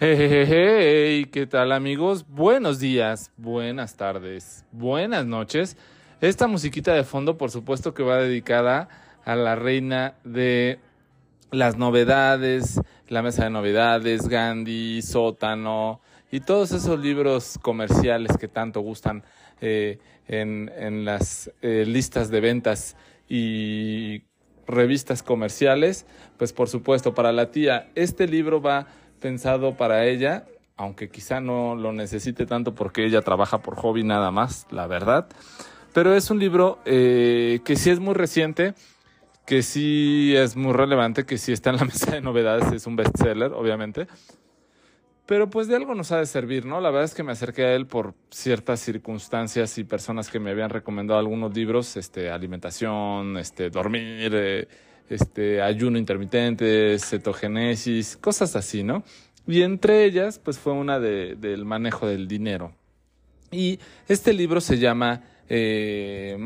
Hey, ¿qué tal amigos? Buenos días, buenas tardes, buenas noches. Esta musiquita de fondo, por supuesto que va dedicada a la reina de las novedades, la mesa de novedades, Gandhi, Sótano y todos esos libros comerciales que tanto gustan eh, en, en, las eh, listas de ventas y revistas comerciales. Pues por supuesto, para la tía, este libro va pensado para ella, aunque quizá no lo necesite tanto porque ella trabaja por hobby nada más, la verdad. Pero es un libro eh, que sí es muy reciente, que sí es muy relevante, que sí está en la mesa de novedades, es un bestseller, obviamente. Pero pues de algo nos ha de servir, ¿no? La verdad es que me acerqué a él por ciertas circunstancias y personas que me habían recomendado algunos libros, este, alimentación, este, dormir, eh, este, ayuno intermitente, cetogenesis, cosas así, ¿no? Y entre ellas, pues fue una de, del manejo del dinero. Y este libro se llama eh,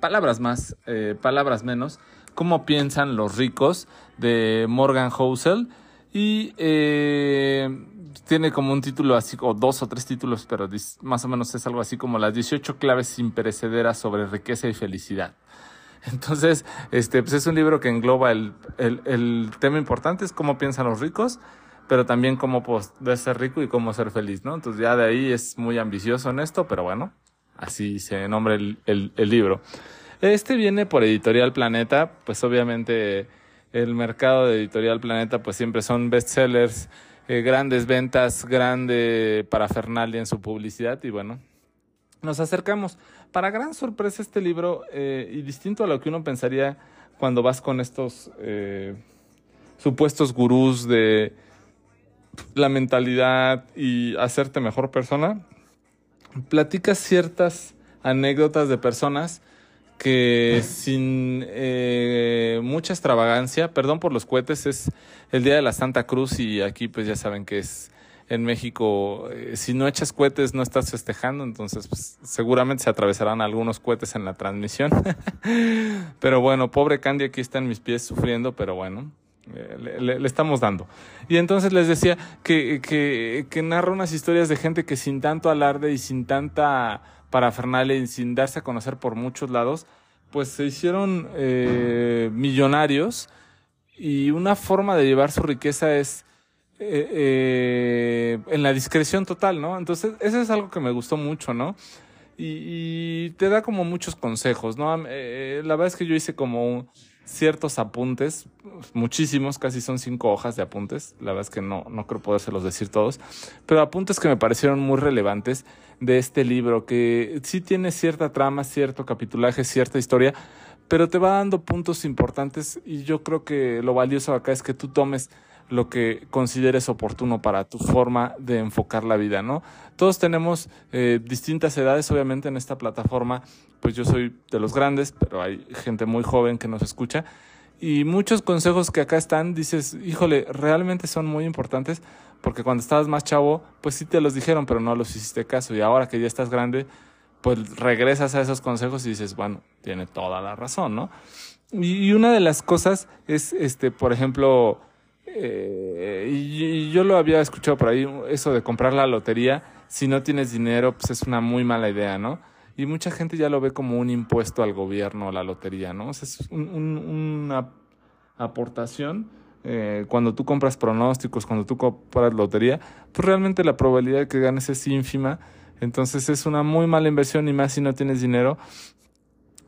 Palabras más, eh, Palabras menos, Cómo piensan los ricos, de Morgan Housel. Y eh, tiene como un título así, o dos o tres títulos, pero más o menos es algo así como las 18 claves imperecederas sobre riqueza y felicidad. Entonces, este, pues es un libro que engloba el, el, el tema importante, es cómo piensan los ricos, pero también cómo pues, de ser rico y cómo ser feliz, ¿no? Entonces ya de ahí es muy ambicioso en esto, pero bueno, así se nombra el, el, el libro. Este viene por Editorial Planeta, pues obviamente el mercado de Editorial Planeta pues siempre son bestsellers, eh, grandes ventas, grande parafernalia en su publicidad y bueno, nos acercamos. Para gran sorpresa este libro, eh, y distinto a lo que uno pensaría cuando vas con estos eh, supuestos gurús de la mentalidad y hacerte mejor persona, platicas ciertas anécdotas de personas que sin eh, mucha extravagancia, perdón por los cohetes, es el día de la Santa Cruz y aquí pues ya saben que es en México, eh, si no echas cohetes no estás festejando, entonces pues, seguramente se atravesarán algunos cohetes en la transmisión. pero bueno, pobre Candy aquí está en mis pies sufriendo, pero bueno. Eh, le, le, le, estamos dando. Y entonces les decía que, que, que narra unas historias de gente que sin tanto alarde y sin tanta parafernalia y sin darse a conocer por muchos lados, pues se hicieron eh, millonarios y una forma de llevar su riqueza es eh, eh, en la discreción total, ¿no? Entonces, eso es algo que me gustó mucho, ¿no? Y, te da como muchos consejos, ¿no? Eh, la verdad es que yo hice como ciertos apuntes, muchísimos, casi son cinco hojas de apuntes, la verdad es que no, no creo podérselos decir todos, pero apuntes que me parecieron muy relevantes de este libro, que sí tiene cierta trama, cierto capitulaje, cierta historia, pero te va dando puntos importantes y yo creo que lo valioso acá es que tú tomes lo que consideres oportuno para tu forma de enfocar la vida, ¿no? Todos tenemos eh, distintas edades, obviamente en esta plataforma, pues yo soy de los grandes, pero hay gente muy joven que nos escucha y muchos consejos que acá están, dices, híjole, realmente son muy importantes porque cuando estabas más chavo, pues sí te los dijeron, pero no los hiciste caso y ahora que ya estás grande, pues regresas a esos consejos y dices, bueno, tiene toda la razón, ¿no? Y una de las cosas es, este, por ejemplo, eh, y yo lo había escuchado por ahí, eso de comprar la lotería, si no tienes dinero, pues es una muy mala idea, ¿no? Y mucha gente ya lo ve como un impuesto al gobierno, la lotería, ¿no? O sea, es un, un, una aportación. Eh, cuando tú compras pronósticos, cuando tú compras lotería, pues realmente la probabilidad de que ganes es ínfima. Entonces es una muy mala inversión y más si no tienes dinero,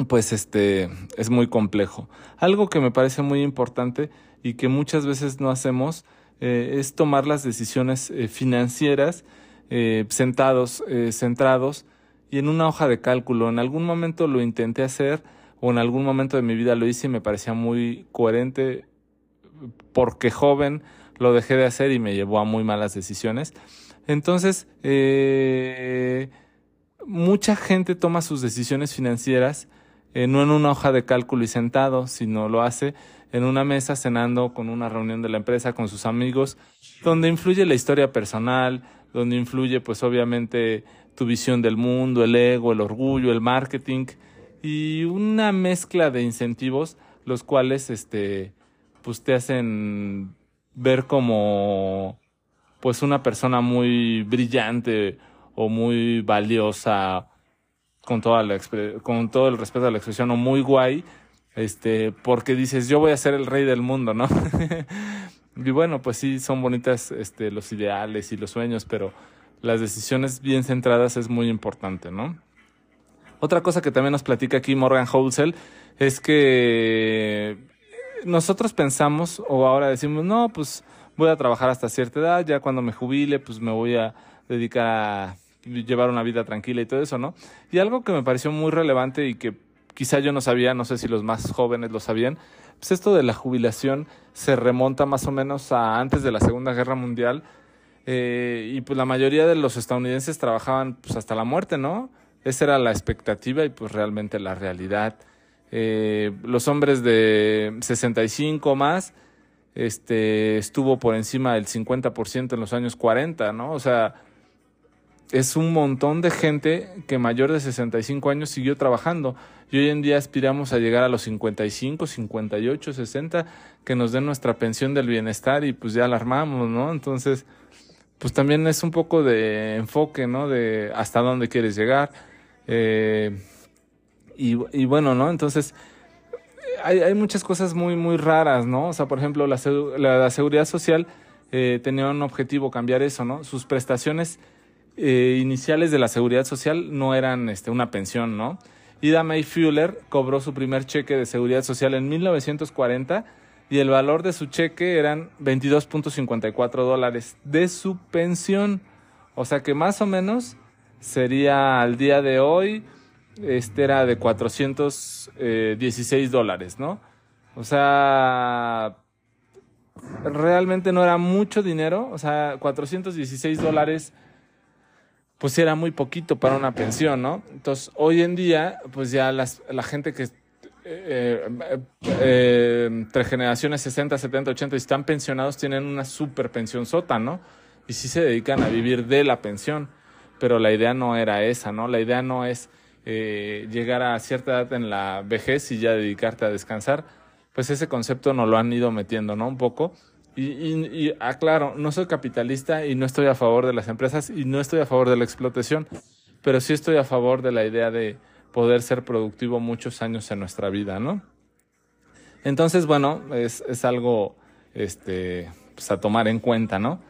pues este es muy complejo. Algo que me parece muy importante y que muchas veces no hacemos eh, es tomar las decisiones eh, financieras eh, sentados, centrados y en una hoja de cálculo. En algún momento lo intenté hacer o en algún momento de mi vida lo hice y me parecía muy coherente porque joven lo dejé de hacer y me llevó a muy malas decisiones. Entonces, mucha gente toma sus decisiones financieras no en una hoja de cálculo y sentado, sino lo hace en una mesa cenando con una reunión de la empresa con sus amigos, donde influye la historia personal, donde influye pues obviamente tu visión del mundo, el ego, el orgullo, el marketing y una mezcla de incentivos los cuales este pues te hacen ver como pues una persona muy brillante o muy valiosa con toda la con todo el respeto a la expresión o muy guay este porque dices yo voy a ser el rey del mundo no y bueno pues sí son bonitas este los ideales y los sueños pero las decisiones bien centradas es muy importante no otra cosa que también nos platica aquí Morgan Housel es que nosotros pensamos o ahora decimos no pues voy a trabajar hasta cierta edad ya cuando me jubile pues me voy a dedicar a llevar una vida tranquila y todo eso, ¿no? Y algo que me pareció muy relevante y que quizá yo no sabía, no sé si los más jóvenes lo sabían, pues esto de la jubilación se remonta más o menos a antes de la Segunda Guerra Mundial eh, y pues la mayoría de los estadounidenses trabajaban pues hasta la muerte, ¿no? Esa era la expectativa y pues realmente la realidad. Eh, los hombres de 65 más este, estuvo por encima del 50% en los años 40, ¿no? O sea, es un montón de gente que mayor de 65 años siguió trabajando. Y hoy en día aspiramos a llegar a los 55, 58, 60, que nos den nuestra pensión del bienestar y pues ya alarmamos, ¿no? Entonces, pues también es un poco de enfoque, ¿no? De hasta dónde quieres llegar. Eh, y, bueno, ¿no? Entonces, hay, hay, muchas cosas muy, muy raras, ¿no? O sea, por ejemplo, la, la, seguridad social eh, tenía un objetivo, cambiar eso, ¿no? Sus prestaciones eh, iniciales de la seguridad social no eran este, una pensión, ¿no? Ida May Fuller cobró su primer cheque de seguridad social en 1940 y el valor de su cheque eran 22.54 dólares de su pensión. O sea que más o menos sería al día de hoy, este era de 416 dólares, ¿no? O sea, realmente no era mucho dinero, o sea, 416 dólares pues era muy poquito para una pensión, ¿no? Entonces, hoy en día, pues ya las, la gente que eh, eh, entre generaciones 60, 70, 80 y están pensionados tienen una super pensión sota, ¿no? Y sí se dedican a vivir de la pensión, pero la idea no era esa, ¿no? La idea no es eh, llegar a cierta edad en la vejez y ya dedicarte a descansar, pues ese concepto nos lo han ido metiendo, ¿no? Un poco y, aclaro, no soy capitalista y no estoy a favor de las empresas y no estoy a favor de la explotación, pero sí estoy a favor de la idea de poder ser productivo muchos años en nuestra vida, ¿no? Entonces, bueno, es, es algo este, pues a tomar en cuenta, ¿no?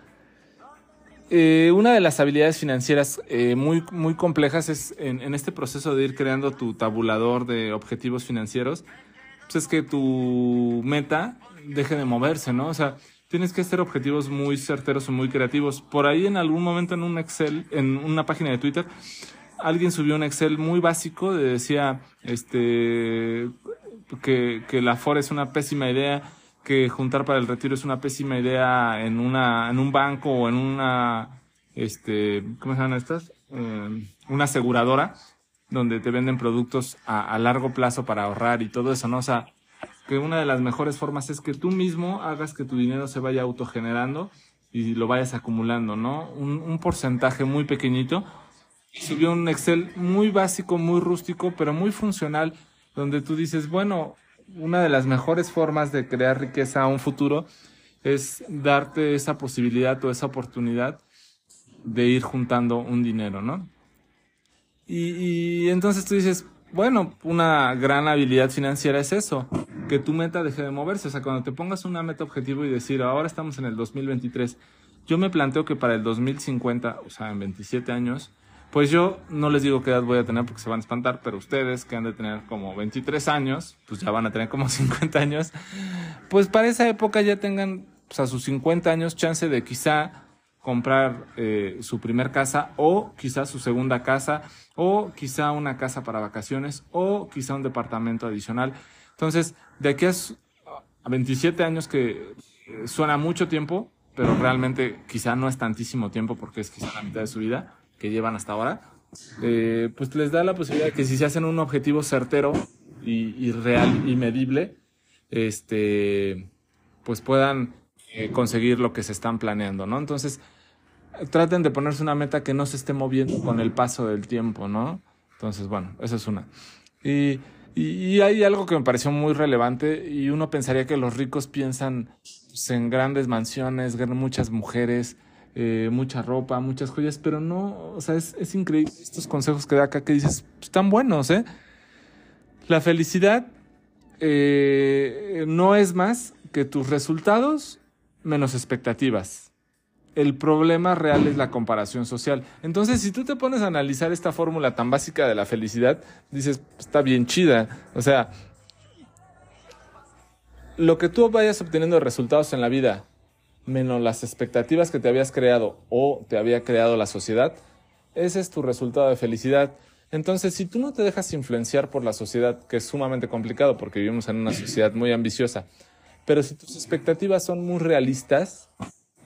Eh, una de las habilidades financieras eh, muy, muy complejas es en, en, este proceso de ir creando tu tabulador de objetivos financieros, pues es que tu meta deje de moverse, ¿no? O sea, tienes que hacer objetivos muy certeros o muy creativos. Por ahí en algún momento en un Excel, en una página de Twitter, alguien subió un Excel muy básico, de decía este que, la FOR es una pésima idea, que juntar para el retiro es una pésima idea en una, en un banco o en una este, ¿cómo se llaman estas? Eh, una aseguradora donde te venden productos a, a largo plazo para ahorrar y todo eso, ¿no? O sea, que una de las mejores formas es que tú mismo hagas que tu dinero se vaya autogenerando y lo vayas acumulando, ¿no? Un, porcentaje muy pequeñito. Subió un Excel muy básico, muy rústico, pero muy funcional, donde tú dices, bueno, una de las mejores formas de crear riqueza a un futuro es darte esa posibilidad o esa oportunidad de ir juntando un dinero, ¿no? Y entonces tú dices, bueno, una gran habilidad financiera es eso, que tu meta deje de moverse. O sea, cuando te pongas una meta objetivo y decir, ahora estamos en el 2023, yo me planteo que para el 2050, o sea, en 27 años, pues yo no les digo qué edad voy a tener porque se van a espantar, pero ustedes que han de tener como 23 años, pues ya van a tener como 50 años, pues para esa época ya tengan, pues a sus 50 años, chance de quizá comprar eh, su primer casa o quizá su segunda casa o quizá una casa para vacaciones o quizá un departamento adicional. Entonces, de aquí a, 27 años que eh, suena mucho tiempo, pero realmente quizá no es tantísimo tiempo porque es quizá la mitad de su vida que llevan hasta ahora, eh, pues les da la posibilidad de que si se hacen un objetivo certero y, real y medible, este, pues puedan eh, conseguir lo que se están planeando, ¿no? Entonces, traten de ponerse una meta que no se esté moviendo con el paso del tiempo, ¿no? Entonces, bueno, esa es una. Y, y, hay algo que me pareció muy relevante y uno pensaría que los ricos piensan pues, en grandes mansiones, muchas mujeres, eh, mucha ropa, muchas joyas, pero no, o sea, es, increíble estos consejos que da acá que dices, están buenos, ¿eh? La felicidad eh, no es más que tus resultados menos expectativas. El problema real es la comparación social. Entonces, si tú te pones a analizar esta fórmula tan básica de la felicidad, dices, está bien chida. O sea, lo que tú vayas obteniendo de resultados en la vida, menos las expectativas que te habías creado o te había creado la sociedad, ese es tu resultado de felicidad. Entonces, si tú no te dejas influenciar por la sociedad, que es sumamente complicado porque vivimos en una sociedad muy ambiciosa, pero si tus expectativas son muy realistas,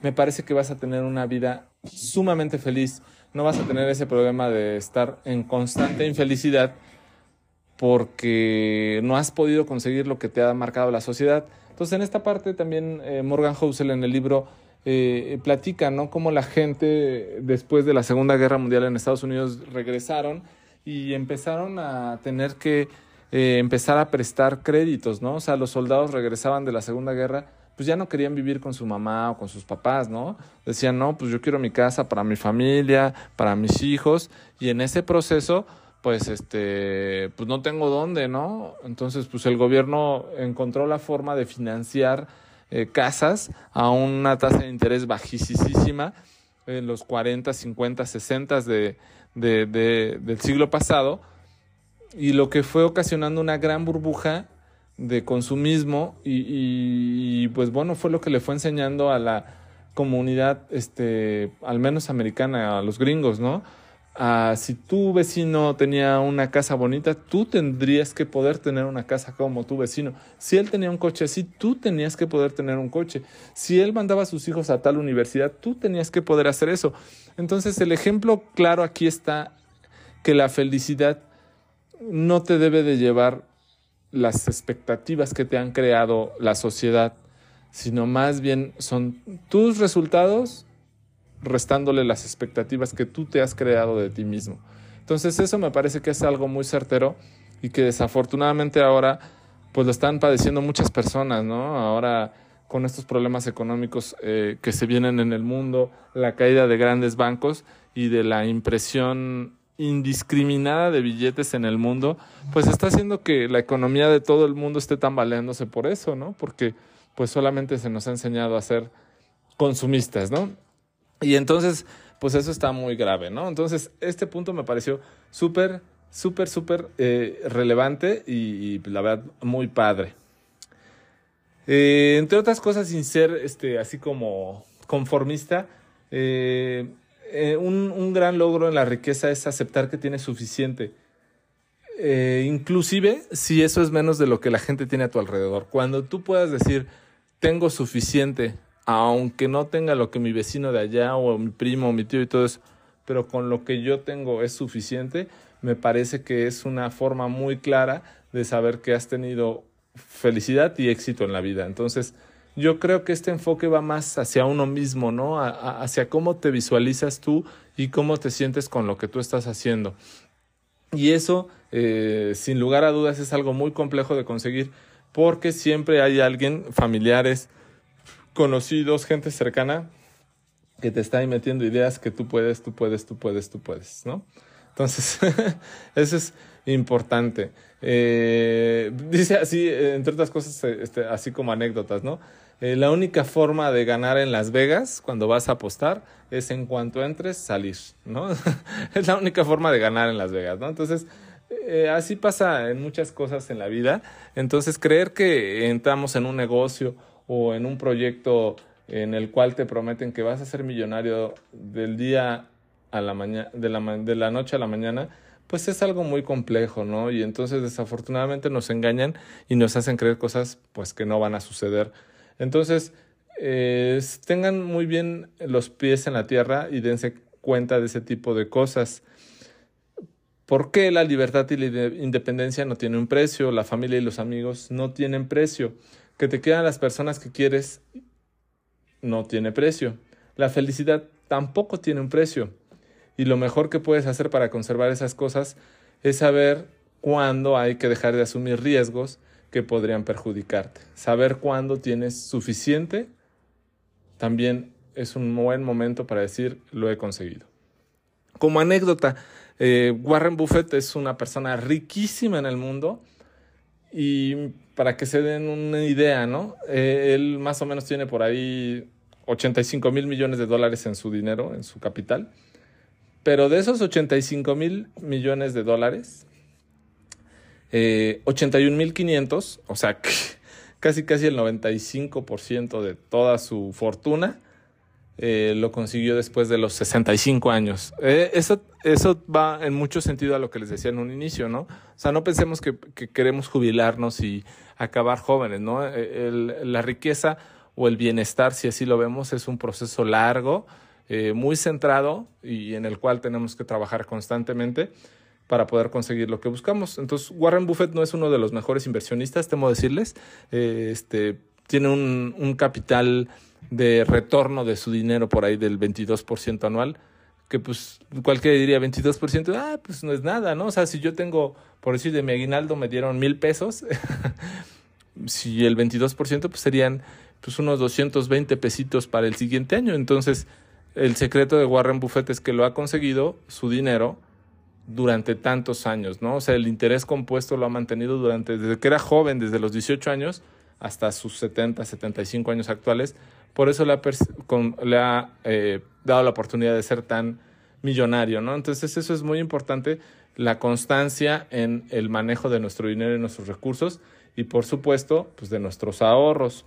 me parece que vas a tener una vida sumamente feliz. No vas a tener ese problema de estar en constante infelicidad porque no has podido conseguir lo que te ha marcado la sociedad. Entonces, en esta parte también eh, Morgan Housel en el libro eh, platica, ¿no? Cómo la gente después de la Segunda Guerra Mundial en Estados Unidos regresaron y empezaron a tener que eh, empezar a prestar créditos, ¿no? O sea, los soldados regresaban de la Segunda Guerra, pues ya no querían vivir con su mamá o con sus papás, ¿no? Decían, no, pues yo quiero mi casa para mi familia, para mis hijos, y en ese proceso pues este, pues no tengo dónde, ¿no? Entonces, pues el gobierno encontró la forma de financiar eh, casas a una tasa de interés bajísima en los 40, 50, 60 de, de, de, del siglo pasado y lo que fue ocasionando una gran burbuja de consumismo y, pues bueno, fue lo que le fue enseñando a la comunidad, este, al menos americana, a los gringos, ¿no? Si tu vecino tenía una casa bonita, tú tendrías que poder tener una casa como tu vecino. Si él tenía un coche así, tú tenías que poder tener un coche. Si él mandaba a sus hijos a tal universidad, tú tenías que poder hacer eso. Entonces el ejemplo claro aquí está que la felicidad no te debe de llevar las expectativas que te han creado la sociedad, sino más bien son tus resultados restándole las expectativas que tú te has creado de ti mismo. Entonces eso me parece que es algo muy certero y que desafortunadamente ahora pues lo están padeciendo muchas personas, ¿no? Ahora con estos problemas económicos eh, que se vienen en el mundo, la caída de grandes bancos y de la impresión indiscriminada de billetes en el mundo, pues está haciendo que la economía de todo el mundo esté tambaleándose por eso, ¿no? Porque pues solamente se nos ha enseñado a ser consumistas, ¿no? Y entonces, pues eso está muy grave, ¿no? Entonces, este punto me pareció súper, súper, súper eh, relevante y, la verdad muy padre. Eh, entre otras cosas, sin ser este, así como conformista, eh, eh un, un, gran logro en la riqueza es aceptar que tienes suficiente. Eh, inclusive si eso es menos de lo que la gente tiene a tu alrededor. Cuando tú puedas decir, tengo suficiente, aunque no tenga lo que mi vecino de allá o mi primo o mi tío y todo eso, pero con lo que yo tengo es suficiente, me parece que es una forma muy clara de saber que has tenido felicidad y éxito en la vida. Entonces, yo creo que este enfoque va más hacia uno mismo, ¿no? A, a, hacia cómo te visualizas tú y cómo te sientes con lo que tú estás haciendo. Y eso, eh, sin lugar a dudas, es algo muy complejo de conseguir porque siempre hay alguien, familiares, conocidos, gente cercana que te está ahí metiendo ideas que tú puedes, tú puedes, tú puedes, tú puedes, ¿no? Entonces, eso es importante. Eh, dice así, entre otras cosas, este, así como anécdotas, ¿no? Eh, la única forma de ganar en Las Vegas cuando vas a apostar es en cuanto entres salir, ¿no? es la única forma de ganar en Las Vegas, ¿no? Entonces, eh, así pasa en muchas cosas en la vida. Entonces, creer que entramos en un negocio o en un proyecto en el cual te prometen que vas a ser millonario del día a la mañana, de la, de la noche a la mañana, pues es algo muy complejo, ¿no? Y entonces desafortunadamente nos engañan y nos hacen creer cosas pues que no van a suceder. Entonces, eh, tengan muy bien los pies en la tierra y dense cuenta de ese tipo de cosas. ¿Por qué la libertad y la independencia no tienen un precio? La familia y los amigos no tienen precio que te quedan las personas que quieres no tiene precio. La felicidad tampoco tiene un precio. Y lo mejor que puedes hacer para conservar esas cosas es saber cuándo hay que dejar de asumir riesgos que podrían perjudicarte. Saber cuándo tienes suficiente también es un buen momento para decir lo he conseguido. Como anécdota, eh, Warren Buffett es una persona riquísima en el mundo y para que se den una idea, ¿no? Eh, él más o menos tiene por ahí 85 mil millones de dólares en su dinero, en su capital. Pero de esos 85 mil millones de dólares, eh, 81 mil 500, o sea, casi casi el 95% de toda su fortuna, eh, lo consiguió después de los 65 años. Eh, eso, eso va en mucho sentido a lo que les decía en un inicio, ¿no? O sea, no pensemos que, queremos jubilarnos y acabar jóvenes, ¿no? Eh, la riqueza o el bienestar, si así lo vemos, es un proceso largo, muy centrado y en el cual tenemos que trabajar constantemente para poder conseguir lo que buscamos. Entonces, Warren Buffett no es uno de los mejores inversionistas, temo decirles. este, tiene un, un capital de retorno de su dinero por ahí del 22% anual, que pues cualquiera diría 22%, ah, pues no es nada, ¿no? O sea, si yo tengo, por decir, de mi aguinaldo me dieron mil pesos, si el 22% pues serían pues unos 220 pesitos para el siguiente año. Entonces, el secreto de Warren Buffett es que lo ha conseguido su dinero durante tantos años, ¿no? O sea, el interés compuesto lo ha mantenido durante, desde que era joven, desde los 18 años hasta sus 70, 75 años actuales, por eso le ha, le ha eh, dado la oportunidad de ser tan millonario, ¿no? Entonces eso es muy importante, la constancia en el manejo de nuestro dinero y nuestros recursos y por supuesto, pues de nuestros ahorros.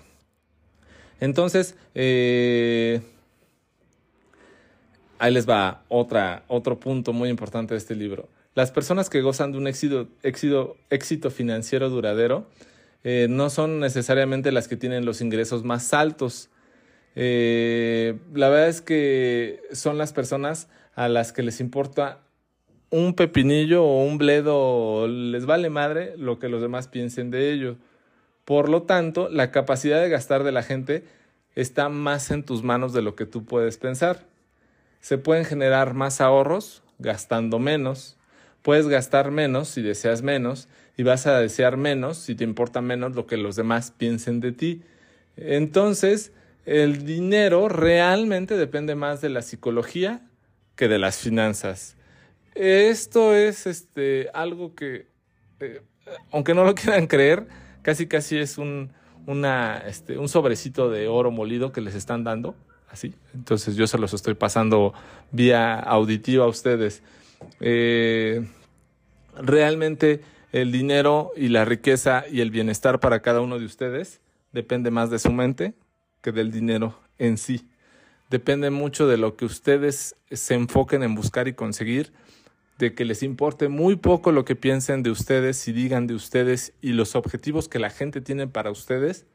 Entonces, eh, ahí les va otra, otro punto muy importante de este libro. Las personas que gozan de un éxito, éxito, éxito financiero duradero eh, no son necesariamente las que tienen los ingresos más altos. Eh, la verdad es que son las personas a las que les importa un pepinillo o un bledo, les vale madre lo que los demás piensen de ello. Por lo tanto, la capacidad de gastar de la gente está más en tus manos de lo que tú puedes pensar. Se pueden generar más ahorros gastando menos. Puedes gastar menos si deseas menos y vas a desear menos si te importa menos lo que los demás piensen de ti. Entonces, el dinero realmente depende más de la psicología que de las finanzas. Esto es este, algo que, eh, aunque no lo quieran creer, casi casi es un, este, un sobrecito de oro molido que les están dando, Entonces yo se los estoy pasando vía auditiva a ustedes. Eh, realmente el dinero y la riqueza y el bienestar para cada uno de ustedes depende más de su mente que del dinero en sí. Depende mucho de lo que ustedes se enfoquen en buscar y conseguir, de que les importe muy poco lo que piensen de ustedes y digan de ustedes y los objetivos que la gente tiene para ustedes,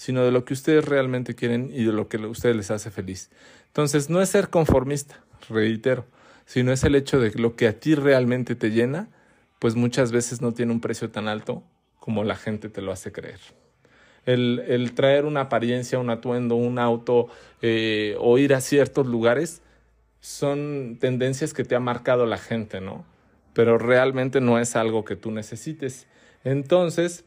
sino de lo que ustedes realmente quieren y de lo que a ustedes les hace feliz. Entonces, no es ser conformista, reitero, sino es el hecho de que lo que a ti realmente te llena, pues muchas veces no tiene un precio tan alto como la gente te lo hace creer el, traer una apariencia, un atuendo, un auto eh, o ir a ciertos lugares son tendencias que te ha marcado la gente, ¿no? Pero realmente no es algo que tú necesites. Entonces,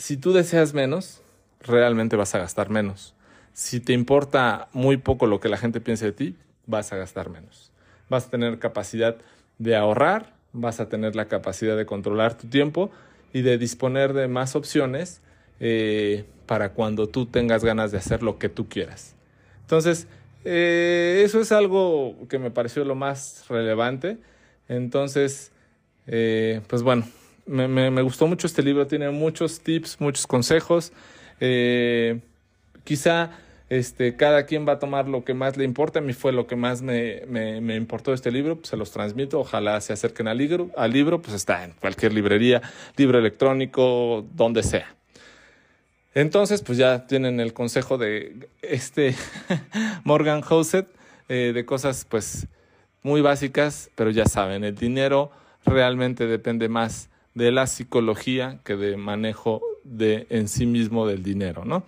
si tú deseas menos, realmente vas a gastar menos. Si te importa muy poco lo que la gente piense de ti, vas a gastar menos. Vas a tener capacidad de ahorrar, vas a tener la capacidad de controlar tu tiempo y de disponer de más opciones eh, para cuando tú tengas ganas de hacer lo que tú quieras. Entonces, eh, eso es algo que me pareció lo más relevante. Entonces, eh, pues bueno, me, me, gustó mucho este libro, tiene muchos tips, muchos consejos. quizá este, cada quien va a tomar lo que más le importa. A mí fue lo que más me, me, importó de este libro. Pues se los transmito. Ojalá se acerquen al libro. Al libro, pues está en cualquier librería, libro electrónico, donde sea. Entonces, pues ya tienen el consejo de este Morgan Housett eh, de cosas, pues, muy básicas, pero ya saben, el dinero realmente depende más de la psicología que de manejo de en sí mismo del dinero, ¿no?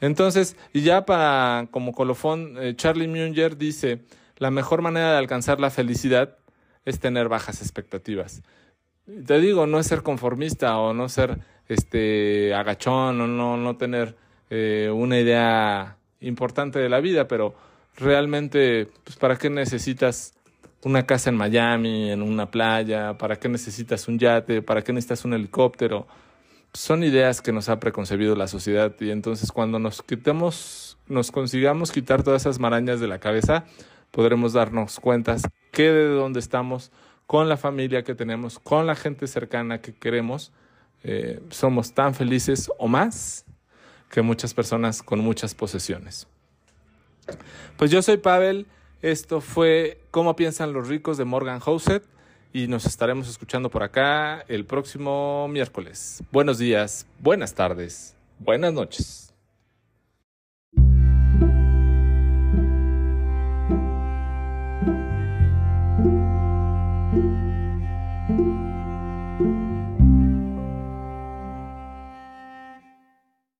Entonces, y ya para como colofón, eh, Charlie Munger dice, la mejor manera de alcanzar la felicidad es tener bajas expectativas. Te digo, no es ser conformista o no ser este agachón o no, no tener eh, una idea importante de la vida, pero realmente, pues, ¿para qué necesitas una casa en Miami, en una playa? ¿Para qué necesitas un yate? ¿Para qué necesitas un helicóptero? Son ideas que nos ha preconcebido la sociedad y entonces cuando nos quitemos, nos consigamos quitar todas esas marañas de la cabeza, podremos darnos cuenta que de dónde estamos, con la familia que tenemos, con la gente cercana que queremos, eh, somos tan felices o más que muchas personas con muchas posesiones. Pues yo soy Pavel, esto fue Cómo piensan los ricos de Morgan Housett y nos estaremos escuchando por acá el próximo miércoles. Buenos días, buenas tardes, buenas noches.